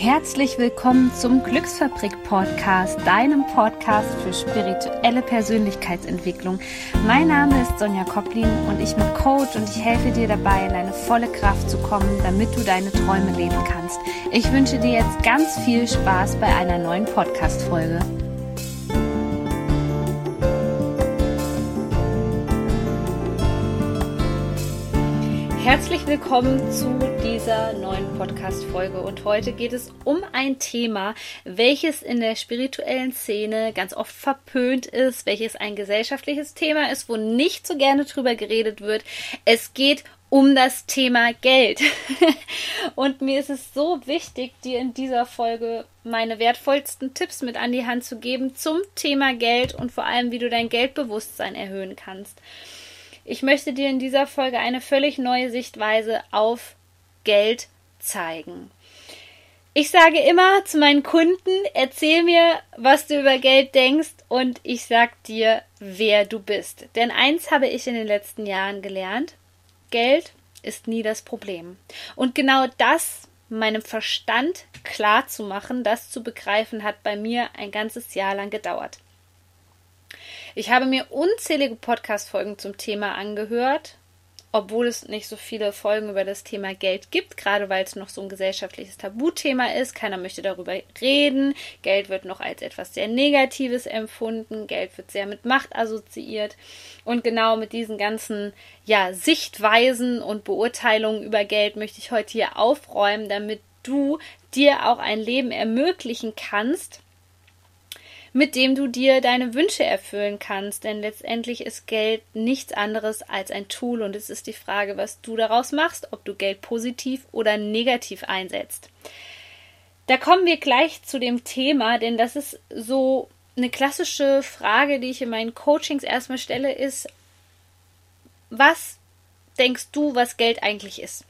Herzlich willkommen zum Glücksfabrik Podcast, deinem Podcast für spirituelle Persönlichkeitsentwicklung. Mein Name ist Sonja Koplin und ich bin Coach und ich helfe dir dabei, in deine volle Kraft zu kommen, damit du deine Träume leben kannst. Ich wünsche dir jetzt ganz viel Spaß bei einer neuen Podcast-Folge. Herzlich willkommen zu dieser neuen Podcast-Folge und heute geht es um ein Thema, welches in der spirituellen Szene ganz oft verpönt ist, welches ein gesellschaftliches Thema ist, wo nicht so gerne drüber geredet wird. Es geht um das Thema Geld. und mir ist es so wichtig, dir in dieser Folge meine wertvollsten Tipps mit an die Hand zu geben zum Thema Geld und vor allem, wie du dein Geldbewusstsein erhöhen kannst. Ich möchte dir in dieser Folge eine völlig neue Sichtweise auf Geld zeigen. Ich sage immer zu meinen Kunden, erzähl mir, was du über Geld denkst und ich sag dir, wer du bist. Denn eins habe ich in den letzten Jahren gelernt. Geld ist nie das Problem. Und genau das meinem Verstand klar zu machen, das zu begreifen, hat bei mir ein ganzes Jahr lang gedauert. Ich habe mir unzählige Podcast-Folgen zum Thema angehört, obwohl es nicht so viele Folgen über das Thema Geld gibt, gerade weil es noch so ein gesellschaftliches Tabuthema ist. Keiner möchte darüber reden. Geld wird noch als etwas sehr Negatives empfunden. Geld wird sehr mit Macht assoziiert. Und genau mit diesen ganzen ja, Sichtweisen und Beurteilungen über Geld möchte ich heute hier aufräumen, damit du dir auch ein Leben ermöglichen kannst, mit dem du dir deine Wünsche erfüllen kannst. Denn letztendlich ist Geld nichts anderes als ein Tool und es ist die Frage, was du daraus machst, ob du Geld positiv oder negativ einsetzt. Da kommen wir gleich zu dem Thema, denn das ist so eine klassische Frage, die ich in meinen Coachings erstmal stelle, ist, was denkst du, was Geld eigentlich ist?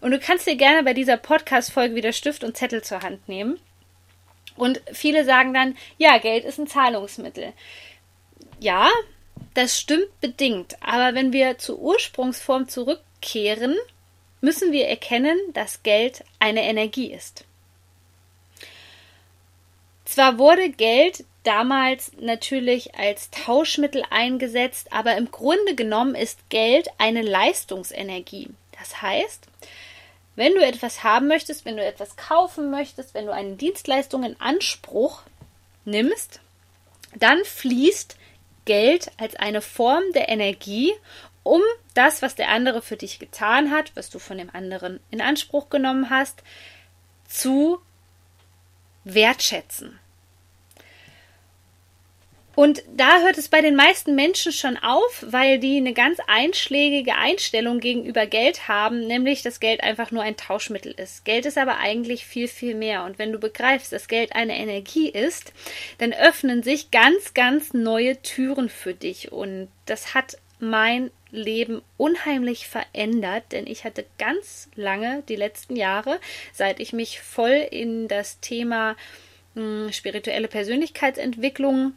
Und du kannst dir gerne bei dieser Podcast-Folge wieder Stift und Zettel zur Hand nehmen und viele sagen dann, ja, Geld ist ein Zahlungsmittel. Ja, das stimmt bedingt. Aber wenn wir zur Ursprungsform zurückkehren, müssen wir erkennen, dass Geld eine Energie ist. Zwar wurde Geld damals natürlich als Tauschmittel eingesetzt, aber im Grunde genommen ist Geld eine Leistungsenergie. Das heißt, wenn du etwas haben möchtest, wenn du etwas kaufen möchtest, wenn du eine Dienstleistung in Anspruch nimmst, dann fließt Geld als eine Form der Energie, um das, was der andere für dich getan hat, was du von dem anderen in Anspruch genommen hast, zu wertschätzen. Und da hört es bei den meisten Menschen schon auf, weil die eine ganz einschlägige Einstellung gegenüber Geld haben, nämlich dass Geld einfach nur ein Tauschmittel ist. Geld ist aber eigentlich viel, viel mehr. Und wenn du begreifst, dass Geld eine Energie ist, dann öffnen sich ganz, ganz neue Türen für dich. Und das hat mein Leben unheimlich verändert, denn ich hatte ganz lange, die letzten Jahre, seit ich mich voll in das Thema mh, hm, spirituelle Persönlichkeitsentwicklung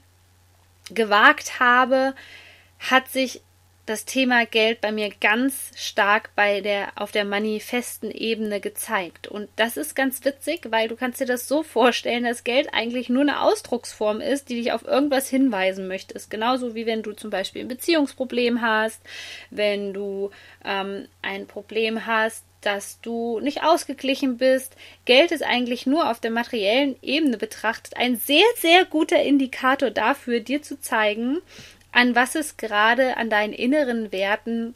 gewagt habe, hat sich das Thema Geld bei mir ganz stark bei der auf der manifesten Ebene gezeigt und das ist ganz witzig, weil du kannst dir das so vorstellen, dass Geld eigentlich nur eine Ausdrucksform ist, die dich auf irgendwas hinweisen möchte. Genauso wie wenn du zum Beispiel ein Beziehungsproblem hast, wenn du ähm, ein Problem hast, dass du nicht ausgeglichen bist. Geld ist eigentlich nur auf der materiellen Ebene betrachtet ein sehr, sehr guter Indikator dafür, dir zu zeigen, an was es gerade an deinen inneren Werten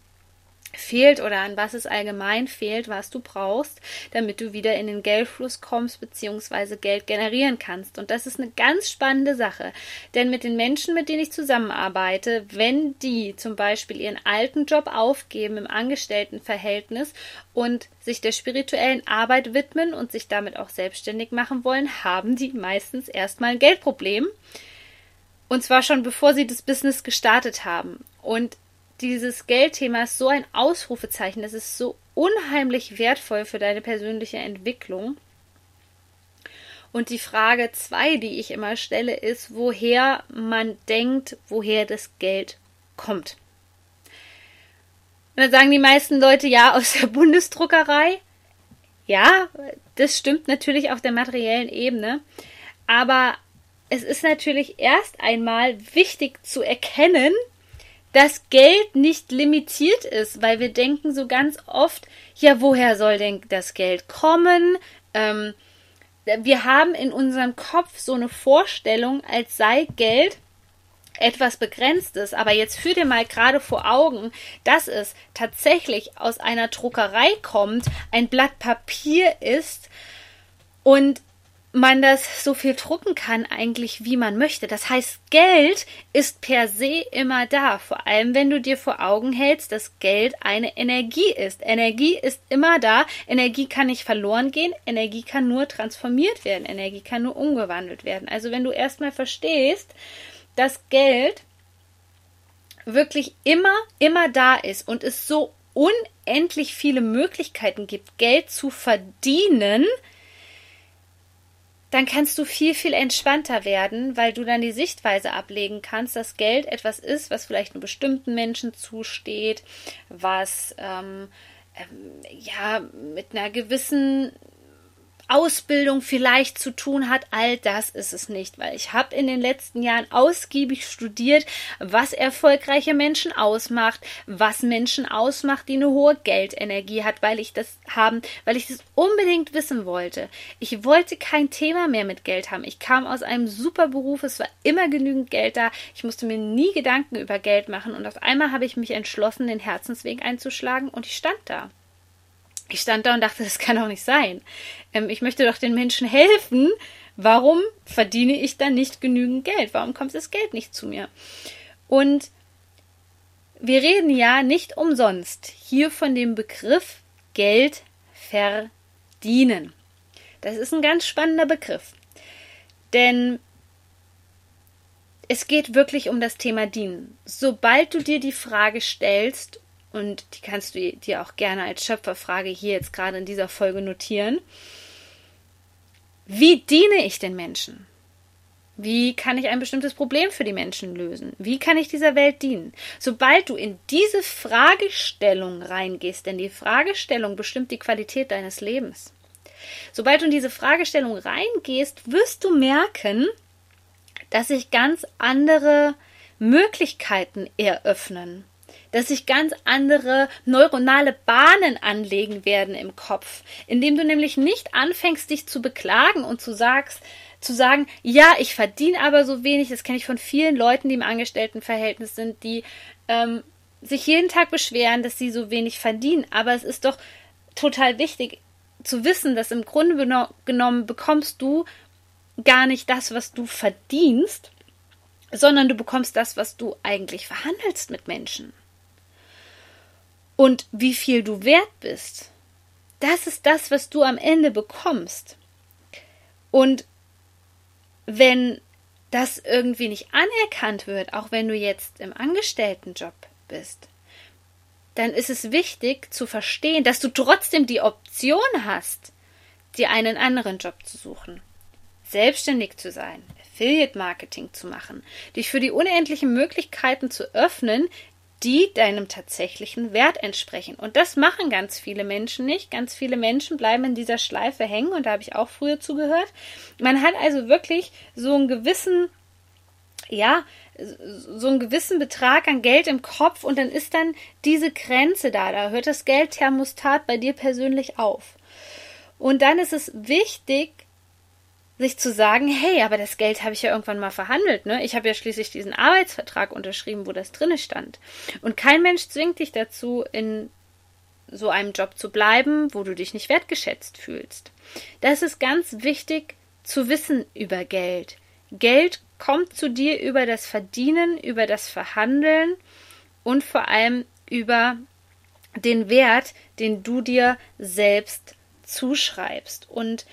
fehlt oder an was es allgemein fehlt, was du brauchst, damit du wieder in den Geldfluss kommst bzw. Geld generieren kannst. Und das ist eine ganz spannende Sache. Denn mit den Menschen, mit denen ich zusammenarbeite, wenn die zum Beispiel ihren alten Job aufgeben im Angestelltenverhältnis und sich der spirituellen Arbeit widmen und sich damit auch selbstständig machen wollen, haben die meistens erstmal ein Geldproblem. Und zwar schon bevor sie das Business gestartet haben. Und dieses Geldthema ist so ein Ausrufezeichen. Das ist so unheimlich wertvoll für deine persönliche Entwicklung. Und die Frage zwei, die ich immer stelle, ist, woher man denkt, woher das Geld kommt. Und dann sagen die meisten Leute ja aus der Bundesdruckerei. Ja, das stimmt natürlich auf der materiellen Ebene. Aber es ist natürlich erst einmal wichtig zu erkennen, dass Geld nicht limitiert ist, weil wir denken so ganz oft, ja, woher soll denn das Geld kommen? Ähm, wir haben in unserem Kopf so eine Vorstellung, als sei Geld etwas Begrenztes, aber jetzt führ dir mal gerade vor Augen, dass es tatsächlich aus einer Druckerei kommt, ein Blatt Papier ist und man das so viel drucken kann eigentlich, wie man möchte. Das heißt, Geld ist per se immer da. Vor allem, wenn du dir vor Augen hältst, dass Geld eine Energie ist. Energie ist immer da. Energie kann nicht verloren gehen. Energie kann nur transformiert werden. Energie kann nur umgewandelt werden. Also, wenn du erstmal verstehst, dass Geld wirklich immer, immer da ist und es so unendlich viele Möglichkeiten gibt, Geld zu verdienen, dann kannst du viel, viel entspannter werden, weil du dann die Sichtweise ablegen kannst, dass Geld etwas ist, was vielleicht nur bestimmten Menschen zusteht, was ähm, ähm, ja mit einer gewissen Ausbildung vielleicht zu tun hat, all das ist es nicht, weil ich habe in den letzten Jahren ausgiebig studiert, was erfolgreiche Menschen ausmacht, was Menschen ausmacht, die eine hohe Geldenergie hat, weil ich das haben, weil ich das unbedingt wissen wollte. Ich wollte kein Thema mehr mit Geld haben. Ich kam aus einem super Beruf, es war immer genügend Geld da. Ich musste mir nie Gedanken über Geld machen und auf einmal habe ich mich entschlossen, den Herzensweg einzuschlagen und ich stand da. Ich stand da und dachte, das kann doch nicht sein. Ähm, ich möchte doch den Menschen helfen. Warum verdiene ich dann nicht genügend Geld? Warum kommt das Geld nicht zu mir? Und wir reden ja nicht umsonst hier von dem Begriff Geld verdienen. Das ist ein ganz spannender Begriff. Denn es geht wirklich um das Thema Dienen. Sobald du dir die Frage stellst, und die kannst du dir auch gerne als Schöpferfrage hier jetzt gerade in dieser Folge notieren. Wie diene ich den Menschen? Wie kann ich ein bestimmtes Problem für die Menschen lösen? Wie kann ich dieser Welt dienen? Sobald du in diese Fragestellung reingehst, denn die Fragestellung bestimmt die Qualität deines Lebens. Sobald du in diese Fragestellung reingehst, wirst du merken, dass sich ganz andere Möglichkeiten eröffnen dass sich ganz andere neuronale Bahnen anlegen werden im Kopf, indem du nämlich nicht anfängst, dich zu beklagen und zu sagst, zu sagen, ja, ich verdiene aber so wenig, das kenne ich von vielen Leuten, die im Angestelltenverhältnis sind, die ähm, sich jeden Tag beschweren, dass sie so wenig verdienen. Aber es ist doch total wichtig zu wissen, dass im Grunde genommen bekommst du gar nicht das, was du verdienst, sondern du bekommst das, was du eigentlich verhandelst mit Menschen und wie viel du wert bist. Das ist das, was du am Ende bekommst. Und wenn das irgendwie nicht anerkannt wird, auch wenn du jetzt im Angestelltenjob bist, dann ist es wichtig zu verstehen, dass du trotzdem die Option hast, dir einen anderen Job zu suchen, selbstständig zu sein, Affiliate Marketing zu machen, dich für die unendlichen Möglichkeiten zu öffnen, die deinem tatsächlichen Wert entsprechen. Und das machen ganz viele Menschen nicht. Ganz viele Menschen bleiben in dieser Schleife hängen und da habe ich auch früher zugehört. Man hat also wirklich so einen gewissen, ja, so einen gewissen Betrag an Geld im Kopf und dann ist dann diese Grenze da. Da hört das Geldthermostat bei dir persönlich auf. Und dann ist es wichtig, sich zu sagen, hey, aber das Geld habe ich ja irgendwann mal verhandelt, ne? Ich habe ja schließlich diesen Arbeitsvertrag unterschrieben, wo das drinne stand. Und kein Mensch zwingt dich dazu, in so einem Job zu bleiben, wo du dich nicht wertgeschätzt fühlst. Das ist ganz wichtig zu wissen über Geld. Geld kommt zu dir über das Verdienen, über das Verhandeln und vor allem über den Wert, den du dir selbst zuschreibst. Und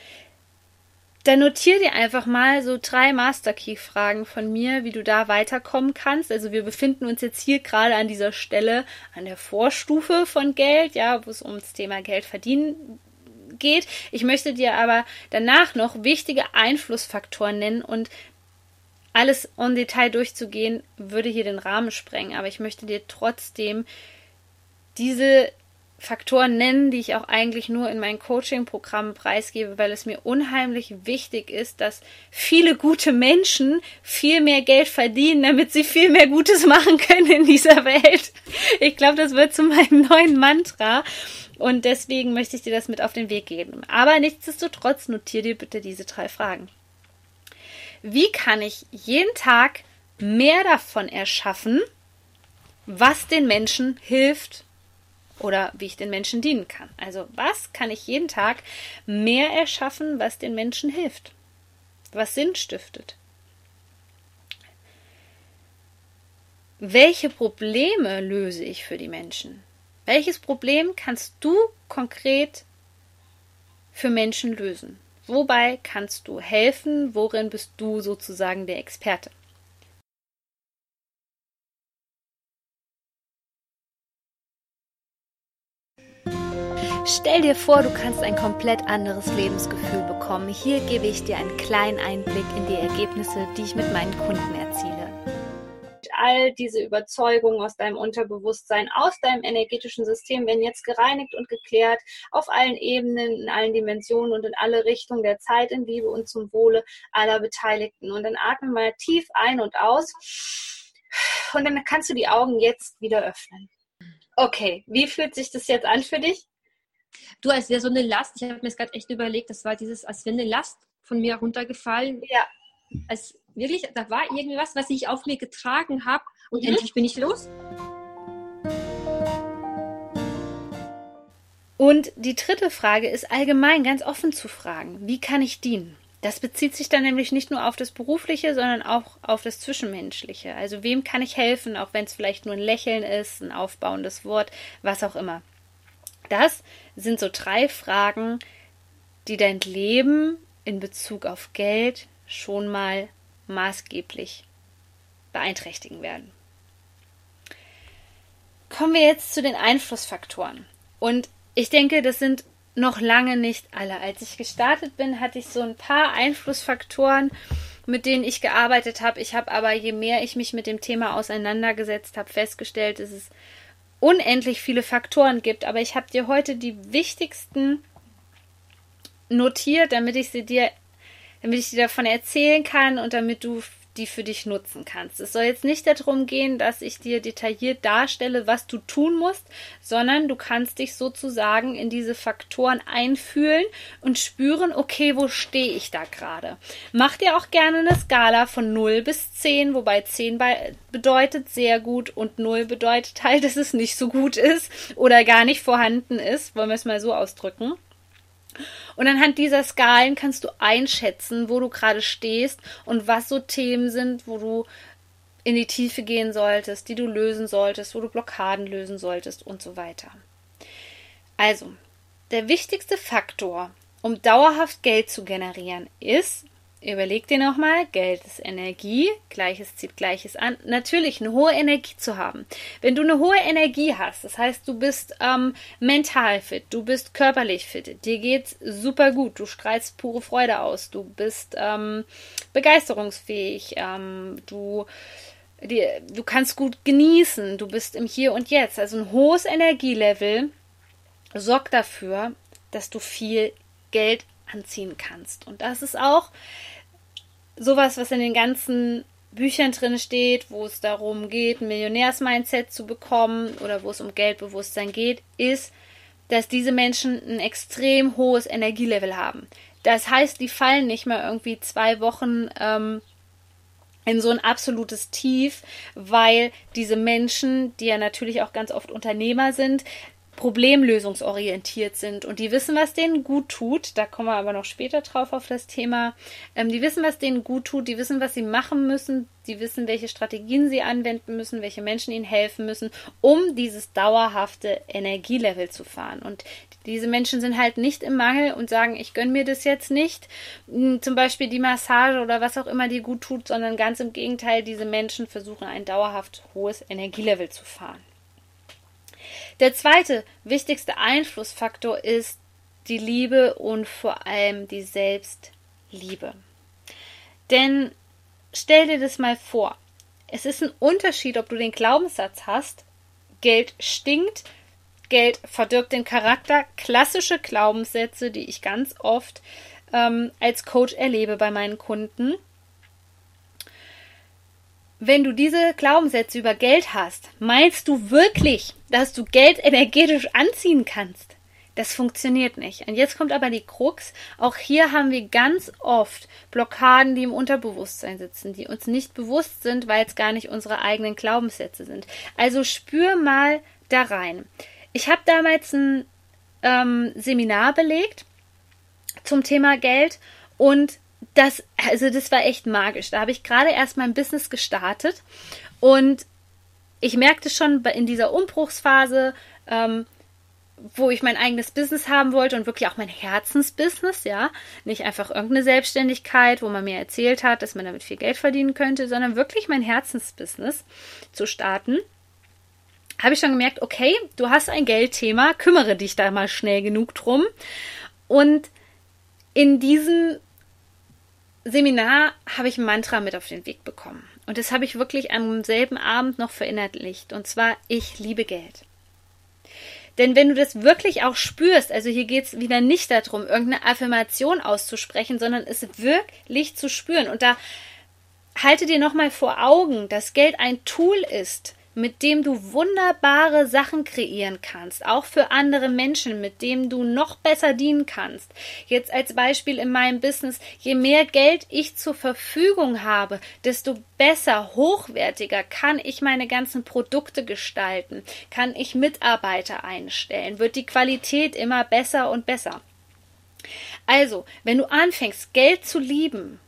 dann notier dir einfach mal so drei Master Key Fragen von mir, wie du da weiterkommen kannst. Also wir befinden uns jetzt hier gerade an dieser Stelle an der Vorstufe von Geld, ja, wo es ums Thema Geld verdienen geht. Ich möchte dir aber danach noch wichtige Einflussfaktoren nennen und alles on Detail durchzugehen, würde hier den Rahmen sprengen. Aber ich möchte dir trotzdem diese Faktoren nennen, die ich auch eigentlich nur in meinen Coaching-Programmen preisgebe, weil es mir unheimlich wichtig ist, dass viele gute Menschen viel mehr Geld verdienen, damit sie viel mehr Gutes machen können in dieser Welt. Ich glaube, das wird zu meinem neuen Mantra. Und deswegen möchte ich dir das mit auf den Weg geben. Aber nichtsdestotrotz notiere dir bitte diese drei Fragen. Wie kann ich jeden Tag mehr davon erschaffen, was den Menschen hilft oder wie ich den Menschen dienen kann. Also was kann ich jeden Tag mehr erschaffen, was den Menschen hilft, was Sinn stiftet. Welche Probleme löse ich für die Menschen? Welches Problem kannst du konkret für Menschen lösen? Wobei kannst du helfen? Worin bist du sozusagen der Experte? Stell dir vor, du kannst ein komplett anderes Lebensgefühl bekommen. Hier gebe ich dir einen kleinen Einblick in die Ergebnisse, die ich mit meinen Kunden erziele. All diese Überzeugungen aus deinem Unterbewusstsein, aus deinem energetischen System werden jetzt gereinigt und geklärt auf allen Ebenen, in allen Dimensionen und in alle Richtungen der Zeit in Liebe und zum Wohle aller Beteiligten. Und dann atme mal tief ein und aus und dann kannst du die Augen jetzt wieder öffnen. Okay, wie fühlt sich das jetzt an für dich? Du, als wäre so eine Last, ich habe mir das gerade echt überlegt, das war dieses, als wäre eine Last von mir runtergefallen. Ja. Als wirklich, da war irgendwie was, was ich auf mir getragen habe und mhm. endlich bin ich los. Und die dritte Frage ist allgemein ganz offen zu fragen, wie kann ich dienen? Das bezieht sich dann nämlich nicht nur auf das Berufliche, sondern auch auf das Zwischenmenschliche. Also wem kann ich helfen, auch wenn es vielleicht nur ein Lächeln ist, ein aufbauendes Wort, was auch immer. Das sind so drei Fragen, die dein Leben in Bezug auf Geld schon mal maßgeblich beeinträchtigen werden. Kommen wir jetzt zu den Einflussfaktoren. Und ich denke, das sind noch lange nicht alle. Als ich gestartet bin, hatte ich so ein paar Einflussfaktoren, mit denen ich gearbeitet habe. Ich habe aber, je mehr ich mich mit dem Thema auseinandergesetzt habe, festgestellt, dass es unendlich viele Faktoren gibt, aber ich habe dir heute die wichtigsten notiert, damit ich sie dir, damit ich dir davon erzählen kann und damit du die für dich nutzen kannst. Es soll jetzt nicht darum gehen, dass ich dir detailliert darstelle, was du tun musst, sondern du kannst dich sozusagen in diese Faktoren einfühlen und spüren, okay, wo stehe ich da gerade. Mach dir auch gerne eine Skala von 0 bis 10, wobei 10 bei, bedeutet sehr gut und 0 bedeutet halt, dass es nicht so gut ist oder gar nicht vorhanden ist, wollen wir es mal so ausdrücken. Und anhand dieser Skalen kannst du einschätzen, wo du gerade stehst und was so Themen sind, wo du in die Tiefe gehen solltest, die du lösen solltest, wo du Blockaden lösen solltest und so weiter. Also, der wichtigste Faktor, um dauerhaft Geld zu generieren, ist, Überleg dir nochmal, Geld ist Energie, Gleiches zieht Gleiches an. Natürlich eine hohe Energie zu haben. Wenn du eine hohe Energie hast, das heißt, du bist ähm, mental fit, du bist körperlich fit, dir geht's super gut, du strahlst pure Freude aus, du bist ähm, begeisterungsfähig, ähm, du die, du kannst gut genießen, du bist im Hier und Jetzt. Also ein hohes Energielevel sorgt dafür, dass du viel Geld anziehen kannst. Und das ist auch sowas, was in den ganzen Büchern drin steht, wo es darum geht, ein Millionärsmindset zu bekommen oder wo es um Geldbewusstsein geht, ist, dass diese Menschen ein extrem hohes Energielevel haben. Das heißt, die fallen nicht mehr irgendwie zwei Wochen ähm, in so ein absolutes Tief, weil diese Menschen, die ja natürlich auch ganz oft Unternehmer sind, problemlösungsorientiert sind und die wissen, was denen gut tut. Da kommen wir aber noch später drauf auf das Thema. Ähm, die wissen, was denen gut tut, die wissen, was sie machen müssen, die wissen, welche Strategien sie anwenden müssen, welche Menschen ihnen helfen müssen, um dieses dauerhafte Energielevel zu fahren. Und diese Menschen sind halt nicht im Mangel und sagen, ich gönne mir das jetzt nicht, zum Beispiel die Massage oder was auch immer dir gut tut, sondern ganz im Gegenteil, diese Menschen versuchen ein dauerhaft hohes Energielevel zu fahren. Der zweite wichtigste Einflussfaktor ist die Liebe und vor allem die Selbstliebe. Denn stell dir das mal vor. Es ist ein Unterschied, ob du den Glaubenssatz hast, Geld stinkt, Geld verdirbt den Charakter. Klassische Glaubenssätze, die ich ganz oft ähm, als Coach erlebe bei meinen Kunden. Wenn du diese Glaubenssätze über Geld hast, meinst du wirklich, dass du Geld energetisch anziehen kannst? Das funktioniert nicht. Und jetzt kommt aber die Krux. Auch hier haben wir ganz oft Blockaden, die im Unterbewusstsein sitzen, die uns nicht bewusst sind, weil es gar nicht unsere eigenen Glaubenssätze sind. Also spür mal da rein. Ich habe damals ein ähm, Seminar belegt zum Thema Geld und das, also das war echt magisch. Da habe ich gerade erst mein Business gestartet und ich merkte schon in dieser Umbruchsphase, ähm, wo ich mein eigenes Business haben wollte und wirklich auch mein Herzensbusiness, ja. Nicht einfach irgendeine Selbstständigkeit, wo man mir erzählt hat, dass man damit viel Geld verdienen könnte, sondern wirklich mein Herzensbusiness zu starten. Habe ich schon gemerkt, okay, du hast ein Geldthema, kümmere dich da mal schnell genug drum. Und in diesem Seminar habe ich ein Mantra mit auf den Weg bekommen. Und das habe ich wirklich am selben Abend noch verinnerlicht. Und zwar, ich liebe Geld. Denn wenn du das wirklich auch spürst, also hier geht es wieder nicht darum, irgendeine Affirmation auszusprechen, sondern es wirklich zu spüren. Und da halte dir nochmal vor Augen, dass Geld ein Tool ist, mit dem du wunderbare Sachen kreieren kannst, auch für andere Menschen, mit dem du noch besser dienen kannst. Jetzt als Beispiel in meinem Business, je mehr Geld ich zur Verfügung habe, desto besser, hochwertiger kann ich meine ganzen Produkte gestalten, kann ich Mitarbeiter einstellen, wird die Qualität immer besser und besser. Also, wenn du anfängst, Geld zu lieben,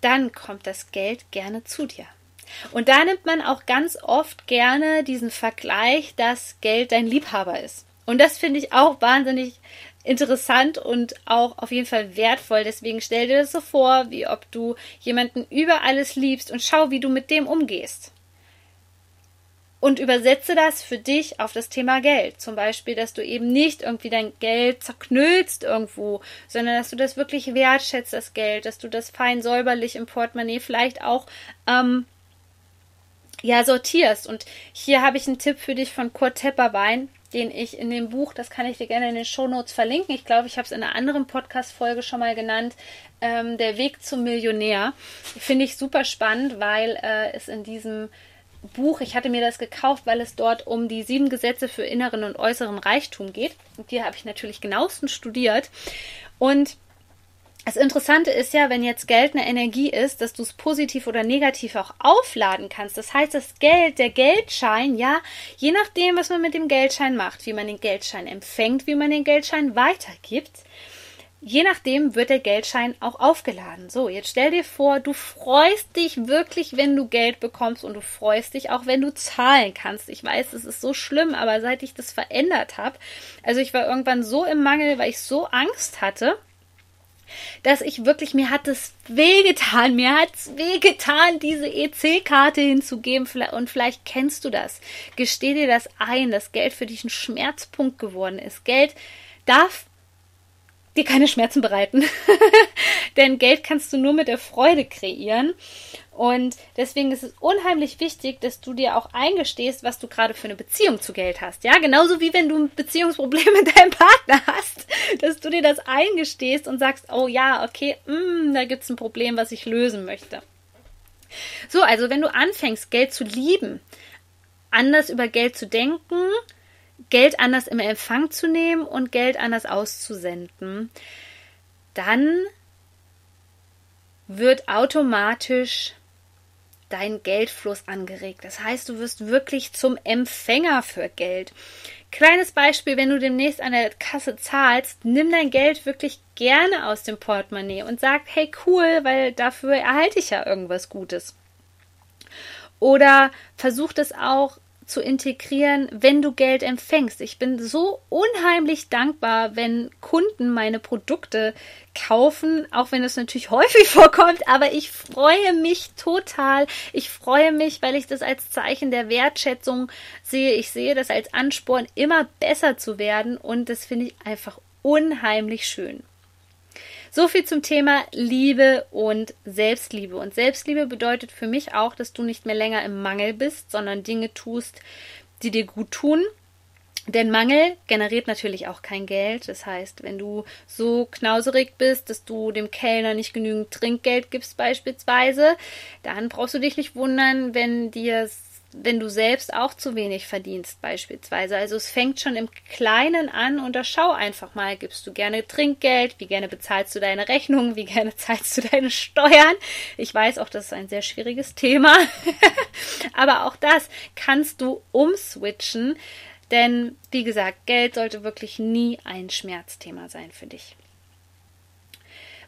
dann kommt das Geld gerne zu dir. Und da nimmt man auch ganz oft gerne diesen Vergleich, dass Geld dein Liebhaber ist. Und das finde ich auch wahnsinnig interessant und auch auf jeden Fall wertvoll. Deswegen stell dir das so vor, wie ob du jemanden über alles liebst und schau, wie du mit dem umgehst. Und übersetze das für dich auf das Thema Geld. Zum Beispiel, dass du eben nicht irgendwie dein Geld zerknüllst irgendwo, sondern dass du das wirklich wertschätzt, das Geld, dass du das fein säuberlich im Portemonnaie vielleicht auch ähm, ja, sortierst. Und hier habe ich einen Tipp für dich von Kurt Tepperwein, den ich in dem Buch, das kann ich dir gerne in den Shownotes verlinken. Ich glaube, ich habe es in einer anderen Podcast-Folge schon mal genannt. Ähm, der Weg zum Millionär. Finde ich super spannend, weil äh, es in diesem Buch, ich hatte mir das gekauft, weil es dort um die sieben Gesetze für inneren und äußeren Reichtum geht. Und die habe ich natürlich genauestens studiert. Und das Interessante ist ja, wenn jetzt Geld eine Energie ist, dass du es positiv oder negativ auch aufladen kannst. Das heißt, das Geld, der Geldschein, ja, je nachdem, was man mit dem Geldschein macht, wie man den Geldschein empfängt, wie man den Geldschein weitergibt, je nachdem wird der Geldschein auch aufgeladen. So, jetzt stell dir vor, du freust dich wirklich, wenn du Geld bekommst und du freust dich auch, wenn du zahlen kannst. Ich weiß, es ist so schlimm, aber seit ich das verändert habe, also ich war irgendwann so im Mangel, weil ich so Angst hatte, dass ich wirklich, mir hat es wehgetan, mir hat es wehgetan, diese EC-Karte hinzugeben. Und vielleicht kennst du das. Gesteh dir das ein, dass Geld für dich ein Schmerzpunkt geworden ist. Geld darf dir keine Schmerzen bereiten. Denn Geld kannst du nur mit der Freude kreieren. Und deswegen ist es unheimlich wichtig, dass du dir auch eingestehst, was du gerade für eine Beziehung zu Geld hast. Ja, genauso wie wenn du ein Beziehungsproblem mit deinem Partner hast, dass du dir das eingestehst und sagst, oh ja, okay, mh, mm, da gibt's ein Problem, was ich lösen möchte. So, also wenn du anfängst, Geld zu lieben, anders über Geld zu denken, Geld anders im Empfang zu nehmen und Geld anders auszusenden, dann wird automatisch dein Geldfluss angeregt. Das heißt, du wirst wirklich zum Empfänger für Geld. Kleines Beispiel, wenn du demnächst an der Kasse zahlst, nimm dein Geld wirklich gerne aus dem Portemonnaie und sag, hey cool, weil dafür erhalte ich ja irgendwas Gutes. Oder versuch das auch zu integrieren, wenn du Geld empfängst. Ich bin so unheimlich dankbar, wenn Kunden meine Produkte kaufen, auch wenn es natürlich häufig vorkommt, aber ich freue mich total. Ich freue mich, weil ich das als Zeichen der Wertschätzung sehe. Ich sehe das als Ansporn, immer besser zu werden und das finde ich einfach unheimlich schön. So viel zum Thema Liebe und Selbstliebe. Und Selbstliebe bedeutet für mich auch, dass du nicht mehr länger im Mangel bist, sondern Dinge tust, die dir gut tun. Denn Mangel generiert natürlich auch kein Geld. Das heißt, wenn du so knauserig bist, dass du dem Kellner nicht genügend Trinkgeld gibst beispielsweise, dann brauchst du dich nicht wundern, wenn dir wenn du selbst auch zu wenig verdienst beispielsweise. Also es fängt schon im Kleinen an und da schau einfach mal, gibst du gerne Trinkgeld, wie gerne bezahlst du deine Rechnungen, wie gerne zahlst du deine Steuern. Ich weiß auch, das ist ein sehr schwieriges Thema, aber auch das kannst du umswitchen denn, wie gesagt, Geld sollte wirklich nie ein Schmerzthema sein für dich.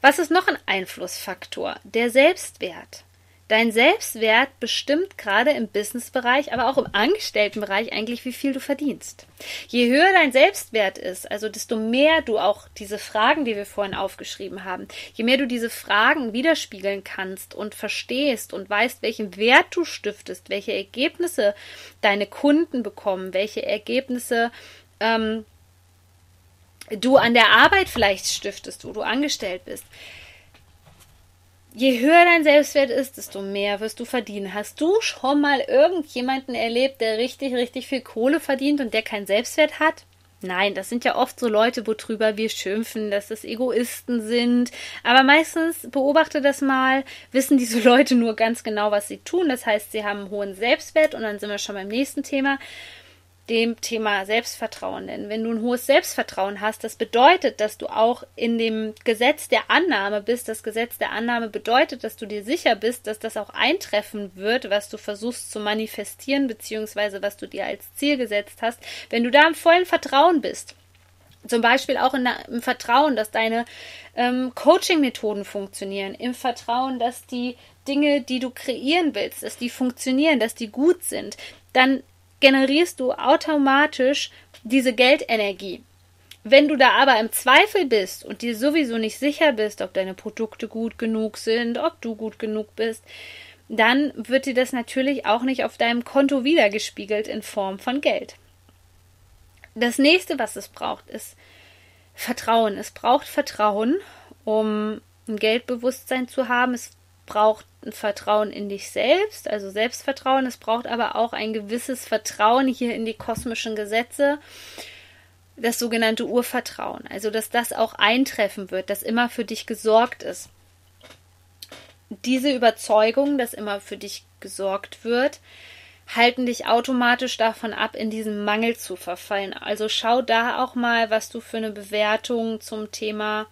Was ist noch ein Einflussfaktor? Der Selbstwert. Dein Selbstwert bestimmt gerade im Businessbereich, aber auch im Angestelltenbereich eigentlich, wie viel du verdienst. Je höher dein Selbstwert ist, also desto mehr du auch diese Fragen, die wir vorhin aufgeschrieben haben, je mehr du diese Fragen widerspiegeln kannst und verstehst und weißt, welchen Wert du stiftest, welche Ergebnisse deine Kunden bekommen, welche Ergebnisse ähm, du an der Arbeit vielleicht stiftest, wo du angestellt bist, je höher dein Selbstwert ist, desto mehr wirst du verdienen. Hast du schon mal irgendjemanden erlebt, der richtig, richtig viel Kohle verdient und der keinen Selbstwert hat? Nein, das sind ja oft so Leute, worüber wir schimpfen, dass das Egoisten sind. Aber meistens, beobachte das mal, wissen diese Leute nur ganz genau, was sie tun. Das heißt, sie haben einen hohen Selbstwert und dann sind wir schon beim nächsten Thema dem Thema Selbstvertrauen. Denn wenn du ein hohes Selbstvertrauen hast, das bedeutet, dass du auch in dem Gesetz der Annahme bist. Das Gesetz der Annahme bedeutet, dass du dir sicher bist, dass das auch eintreffen wird, was du versuchst zu manifestieren, beziehungsweise was du dir als Ziel gesetzt hast. Wenn du da im vollen Vertrauen bist, zum Beispiel auch in, im Vertrauen, dass deine ähm, Coaching-Methoden funktionieren, im Vertrauen, dass die Dinge, die du kreieren willst, dass die funktionieren, dass die gut sind, dann generierst du automatisch diese Geldenergie. Wenn du da aber im Zweifel bist und dir sowieso nicht sicher bist, ob deine Produkte gut genug sind, ob du gut genug bist, dann wird dir das natürlich auch nicht auf deinem Konto wiedergespiegelt in Form von Geld. Das nächste, was es braucht, ist Vertrauen. Es braucht Vertrauen, um ein Geldbewusstsein zu haben. Es braucht ein Vertrauen in dich selbst, also Selbstvertrauen. Es braucht aber auch ein gewisses Vertrauen hier in die kosmischen Gesetze, das sogenannte Urvertrauen. Also, dass das auch eintreffen wird, dass immer für dich gesorgt ist. Diese Überzeugung, dass immer für dich gesorgt wird, halten dich automatisch davon ab, in diesen Mangel zu verfallen. Also schau da auch mal, was du für eine Bewertung zum Thema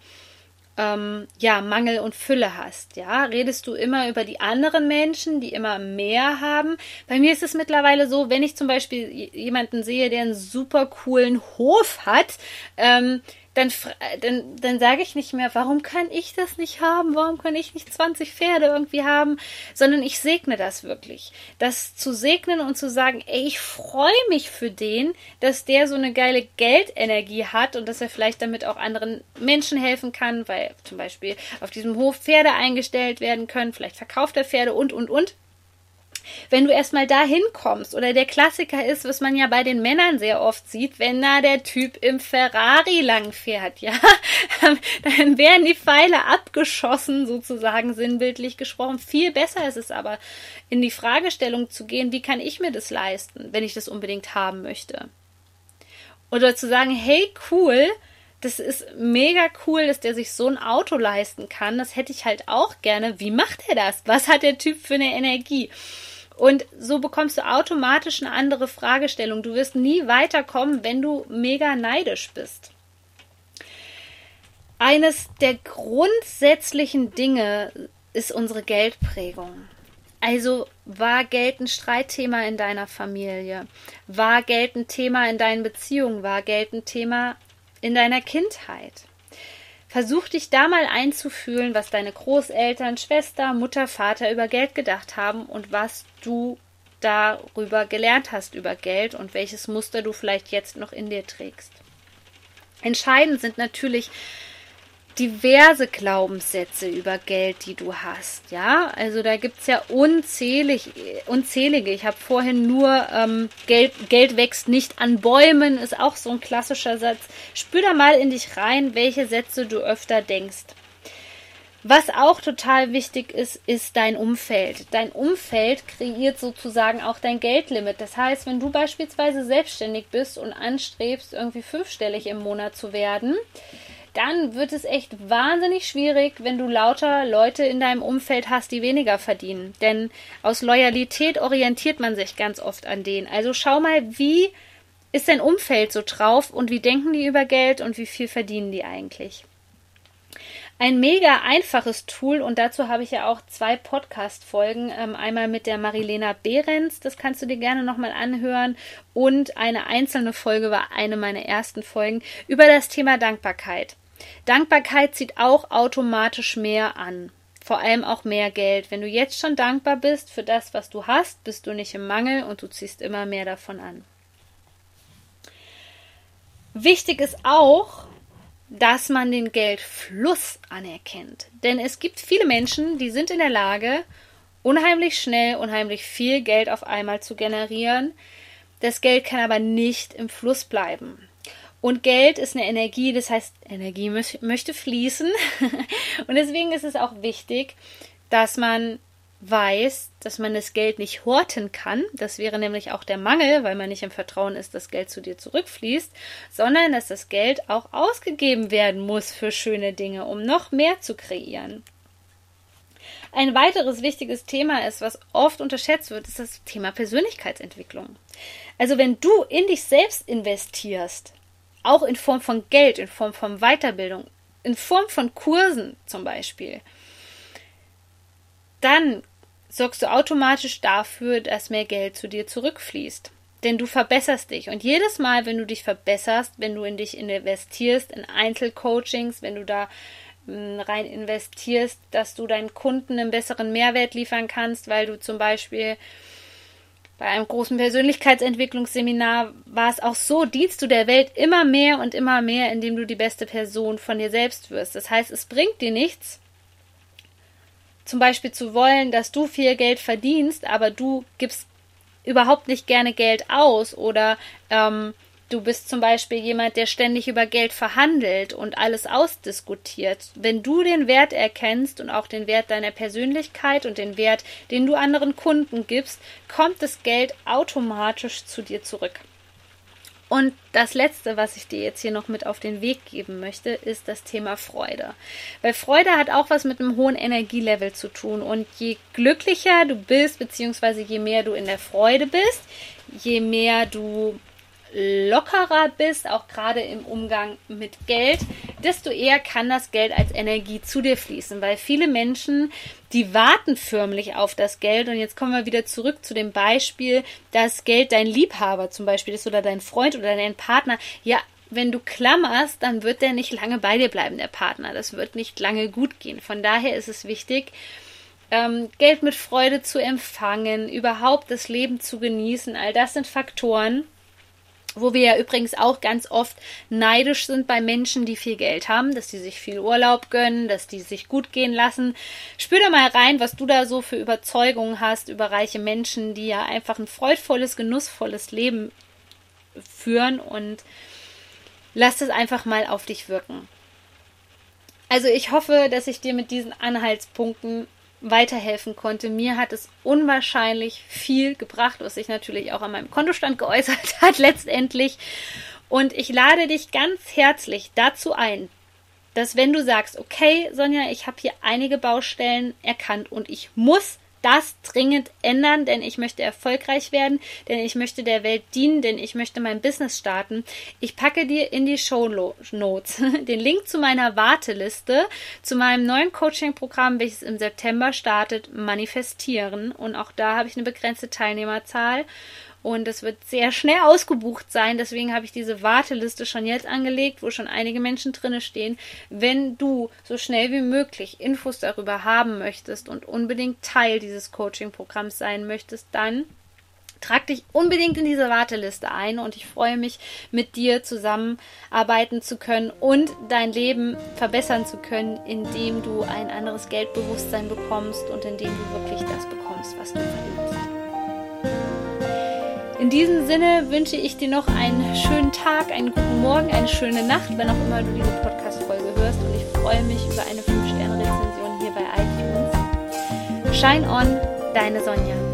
ähm, ja, Mangel und Fülle hast. Ja, redest du immer über die anderen Menschen, die immer mehr haben. Bei mir ist es mittlerweile so, wenn ich zum Beispiel jemanden sehe, der einen super coolen Hof hat, ähm, dann, dann, dann sage ich nicht mehr, warum kann ich das nicht haben? Warum kann ich nicht 20 Pferde irgendwie haben? Sondern ich segne das wirklich. Das zu segnen und zu sagen, ey, ich freue mich für den, dass der so eine geile Geldenergie hat und dass er vielleicht damit auch anderen Menschen helfen kann, weil zum Beispiel auf diesem Hof Pferde eingestellt werden können, vielleicht verkauft er Pferde und, und, und wenn du erstmal da hinkommst, oder der Klassiker ist, was man ja bei den Männern sehr oft sieht, wenn da der Typ im Ferrari lang fährt, ja, dann werden die Pfeile abgeschossen, sozusagen sinnbildlich gesprochen. Viel besser ist es aber, in die Fragestellung zu gehen, wie kann ich mir das leisten, wenn ich das unbedingt haben möchte? Oder zu sagen, hey, cool, das ist mega cool, dass der sich so ein Auto leisten kann. Das hätte ich halt auch gerne. Wie macht er das? Was hat der Typ für eine Energie? Und so bekommst du automatisch eine andere Fragestellung. Du wirst nie weiterkommen, wenn du mega neidisch bist. Eines der grundsätzlichen Dinge ist unsere Geldprägung. Also war Geld ein Streitthema in deiner Familie? War Geld ein Thema in deinen Beziehungen? War Geld ein Thema in deiner Kindheit? Versuch dich da mal einzufühlen, was deine Großeltern, Schwester, Mutter, Vater über Geld gedacht haben und was du darüber gelernt hast über Geld und welches Muster du vielleicht jetzt noch in dir trägst. Entscheidend sind natürlich diverse Glaubenssätze über Geld, die du hast. Ja, also da gibt es ja unzählig, unzählige. Ich habe vorhin nur ähm, Geld, Geld wächst nicht an Bäumen, ist auch so ein klassischer Satz. Spür da mal in dich rein, welche Sätze du öfter denkst. Was auch total wichtig ist, ist dein Umfeld. Dein Umfeld kreiert sozusagen auch dein Geldlimit. Das heißt, wenn du beispielsweise selbstständig bist und anstrebst, irgendwie fünfstellig im Monat zu werden, dann wird es echt wahnsinnig schwierig, wenn du lauter Leute in deinem Umfeld hast, die weniger verdienen. Denn aus Loyalität orientiert man sich ganz oft an denen. Also schau mal, wie ist dein Umfeld so drauf und wie denken die über Geld und wie viel verdienen die eigentlich? Ein mega einfaches Tool und dazu habe ich ja auch zwei Podcast-Folgen. Ähm, einmal mit der Marilena Behrens, das kannst du dir gerne nochmal anhören. Und eine einzelne Folge war eine meiner ersten Folgen über das Thema Dankbarkeit. Dankbarkeit zieht auch automatisch mehr an. Vor allem auch mehr Geld. Wenn du jetzt schon dankbar bist für das, was du hast, bist du nicht im Mangel und du ziehst immer mehr davon an. Wichtig ist auch, dass man den Geldfluss anerkennt. Denn es gibt viele Menschen, die sind in der Lage, unheimlich schnell, unheimlich viel Geld auf einmal zu generieren. Das Geld kann aber nicht im Fluss bleiben. Und Geld ist eine Energie, das heißt, Energie möchte fließen. Und deswegen ist es auch wichtig, dass man weiß, dass man das Geld nicht horten kann, das wäre nämlich auch der Mangel, weil man nicht im Vertrauen ist, dass Geld zu dir zurückfließt, sondern dass das Geld auch ausgegeben werden muss für schöne Dinge, um noch mehr zu kreieren. Ein weiteres wichtiges Thema ist, was oft unterschätzt wird, ist das Thema Persönlichkeitsentwicklung. Also wenn du in dich selbst investierst, auch in Form von Geld, in Form von Weiterbildung, in Form von Kursen zum Beispiel, dann sorgst du automatisch dafür, dass mehr Geld zu dir zurückfließt. Denn du verbesserst dich. Und jedes Mal, wenn du dich verbesserst, wenn du in dich investierst, in Einzelcoachings, wenn du da hm, rein investierst, dass du deinen Kunden einen besseren Mehrwert liefern kannst, weil du zum Beispiel bei einem großen Persönlichkeitsentwicklungsseminar war es auch so, dienst du der Welt immer mehr und immer mehr, indem du die beste Person von dir selbst wirst. Das heißt, es bringt dir nichts, zum Beispiel zu wollen, dass du viel Geld verdienst, aber du gibst überhaupt nicht gerne Geld aus oder ähm, du bist zum Beispiel jemand, der ständig über Geld verhandelt und alles ausdiskutiert. Wenn du den Wert erkennst und auch den Wert deiner Persönlichkeit und den Wert, den du anderen Kunden gibst, kommt das Geld automatisch zu dir zurück. Und das Letzte, was ich dir jetzt hier noch mit auf den Weg geben möchte, ist das Thema Freude. Weil Freude hat auch was mit einem hohen Energielevel zu tun. Und je glücklicher du bist, beziehungsweise je mehr du in der Freude bist, je mehr du lockerer bist, auch gerade im Umgang mit Geld, desto eher kann das Geld als Energie zu dir fließen, weil viele Menschen, die warten förmlich auf das Geld und jetzt kommen wir wieder zurück zu dem Beispiel, dass Geld dein Liebhaber zum Beispiel ist oder dein Freund oder dein Partner, ja, wenn du klammerst, dann wird der nicht lange bei dir bleiben, der Partner. Das wird nicht lange gut gehen. Von daher ist es wichtig, ähm, Geld mit Freude zu empfangen, überhaupt das Leben zu genießen. All das sind Faktoren, wo wir ja übrigens auch ganz oft neidisch sind bei Menschen, die viel Geld haben, dass die sich viel Urlaub gönnen, dass die sich gut gehen lassen. Spür da mal rein, was du da so für Überzeugungen hast über reiche Menschen, die ja einfach ein freudvolles, genussvolles Leben führen und lass es einfach mal auf dich wirken. Also ich hoffe, dass ich dir mit diesen Anhaltspunkten weiterhelfen konnte. Mir hat es unwahrscheinlich viel gebracht, was sich natürlich auch an meinem Kontostand geäußert hat letztendlich. Und ich lade dich ganz herzlich dazu ein, dass wenn du sagst, okay, Sonja, ich habe hier einige Baustellen erkannt und ich muss das dringend ändern, denn ich möchte erfolgreich werden, denn ich möchte der Welt dienen, denn ich möchte mein Business starten. Ich packe dir in die Show Notes den Link zu meiner Warteliste, zu meinem neuen Coaching-Programm, welches im September startet, manifestieren. Und auch da habe ich eine begrenzte Teilnehmerzahl und es wird sehr schnell ausgebucht sein. Deswegen habe ich diese Warteliste schon jetzt angelegt, wo schon einige Menschen drinne stehen. Wenn du so schnell wie möglich Infos darüber haben möchtest und unbedingt Teil dieses Coaching-Programms sein möchtest, dann Trag dich unbedingt in diese Warteliste ein und ich freue mich, mit dir zusammenarbeiten zu können und dein Leben verbessern zu können, indem du ein anderes Geldbewusstsein bekommst und indem du wirklich das bekommst, was du verdienst. In diesem Sinne wünsche ich dir noch einen schönen Tag, einen guten Morgen, eine schöne Nacht, wenn auch immer du diese Podcast-Folge hörst. Und ich freue mich über eine 5-Sterne-Rezension hier bei iTunes. Shine on, deine Sonja.